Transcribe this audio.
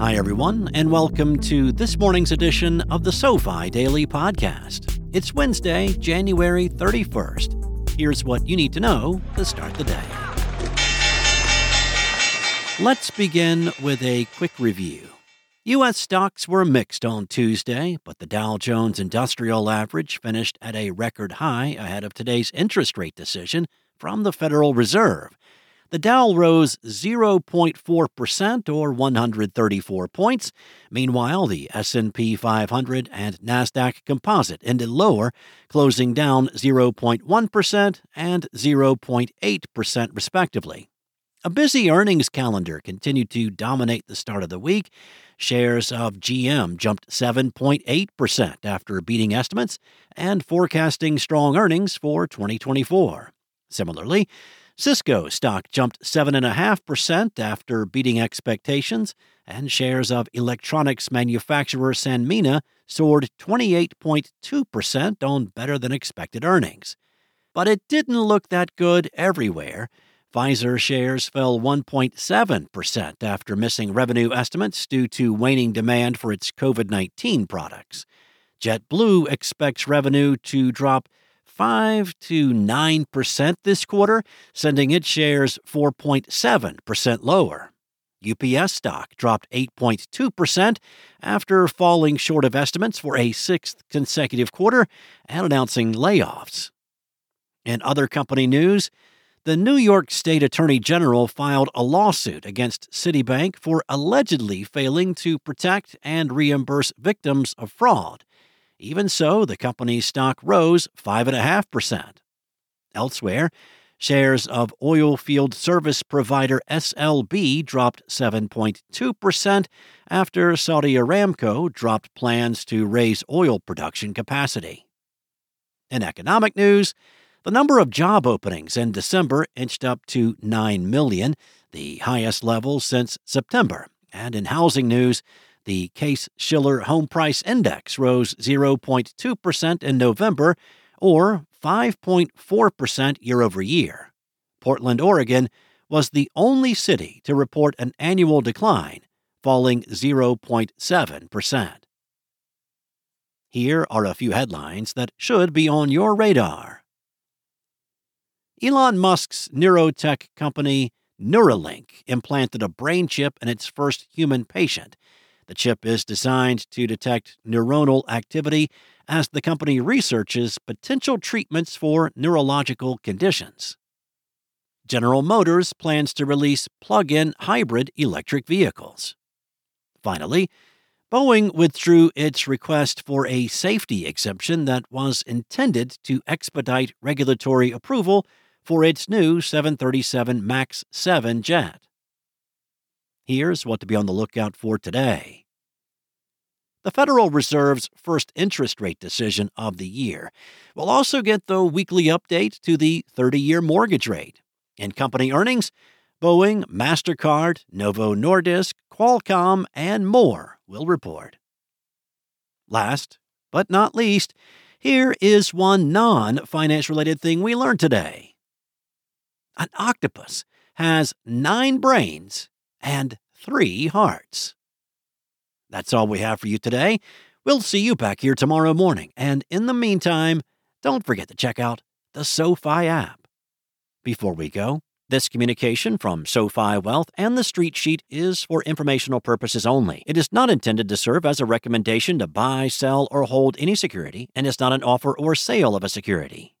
Hi, everyone, and welcome to this morning's edition of the SoFi Daily Podcast. It's Wednesday, January 31st. Here's what you need to know to start the day. Let's begin with a quick review. U.S. stocks were mixed on Tuesday, but the Dow Jones Industrial Average finished at a record high ahead of today's interest rate decision from the Federal Reserve the Dow rose 0.4% or 134 points. Meanwhile, the S&P 500 and Nasdaq Composite ended lower, closing down 0.1% and 0.8% respectively. A busy earnings calendar continued to dominate the start of the week. Shares of GM jumped 7.8% after beating estimates and forecasting strong earnings for 2024. Similarly, Cisco stock jumped 7.5% after beating expectations, and shares of electronics manufacturer Sanmina soared 28.2% on better than expected earnings. But it didn't look that good everywhere. Pfizer shares fell 1.7% after missing revenue estimates due to waning demand for its COVID 19 products. JetBlue expects revenue to drop 5 to 9% this quarter, sending its shares 4.7% lower. UPS stock dropped 8.2% after falling short of estimates for a sixth consecutive quarter and announcing layoffs. In other company news, the New York State Attorney General filed a lawsuit against Citibank for allegedly failing to protect and reimburse victims of fraud. Even so, the company's stock rose 5.5%. Elsewhere, shares of oil field service provider SLB dropped 7.2% after Saudi Aramco dropped plans to raise oil production capacity. In economic news, the number of job openings in December inched up to 9 million, the highest level since September. And in housing news, the Case Shiller Home Price Index rose 0.2% in November, or 5.4% year over year. Portland, Oregon, was the only city to report an annual decline, falling 0.7%. Here are a few headlines that should be on your radar. Elon Musk's neurotech company Neuralink implanted a brain chip in its first human patient the chip is designed to detect neuronal activity as the company researches potential treatments for neurological conditions. General Motors plans to release plug in hybrid electric vehicles. Finally, Boeing withdrew its request for a safety exemption that was intended to expedite regulatory approval for its new 737 MAX 7 jet. Here's what to be on the lookout for today. The Federal Reserve's first interest rate decision of the year. We'll also get the weekly update to the 30 year mortgage rate. In company earnings, Boeing, MasterCard, Novo Nordisk, Qualcomm, and more will report. Last but not least, here is one non finance related thing we learned today. An octopus has nine brains and three hearts. That's all we have for you today. We'll see you back here tomorrow morning. And in the meantime, don't forget to check out the SoFi app. Before we go, this communication from SoFi Wealth and the Street Sheet is for informational purposes only. It is not intended to serve as a recommendation to buy, sell, or hold any security, and is not an offer or sale of a security.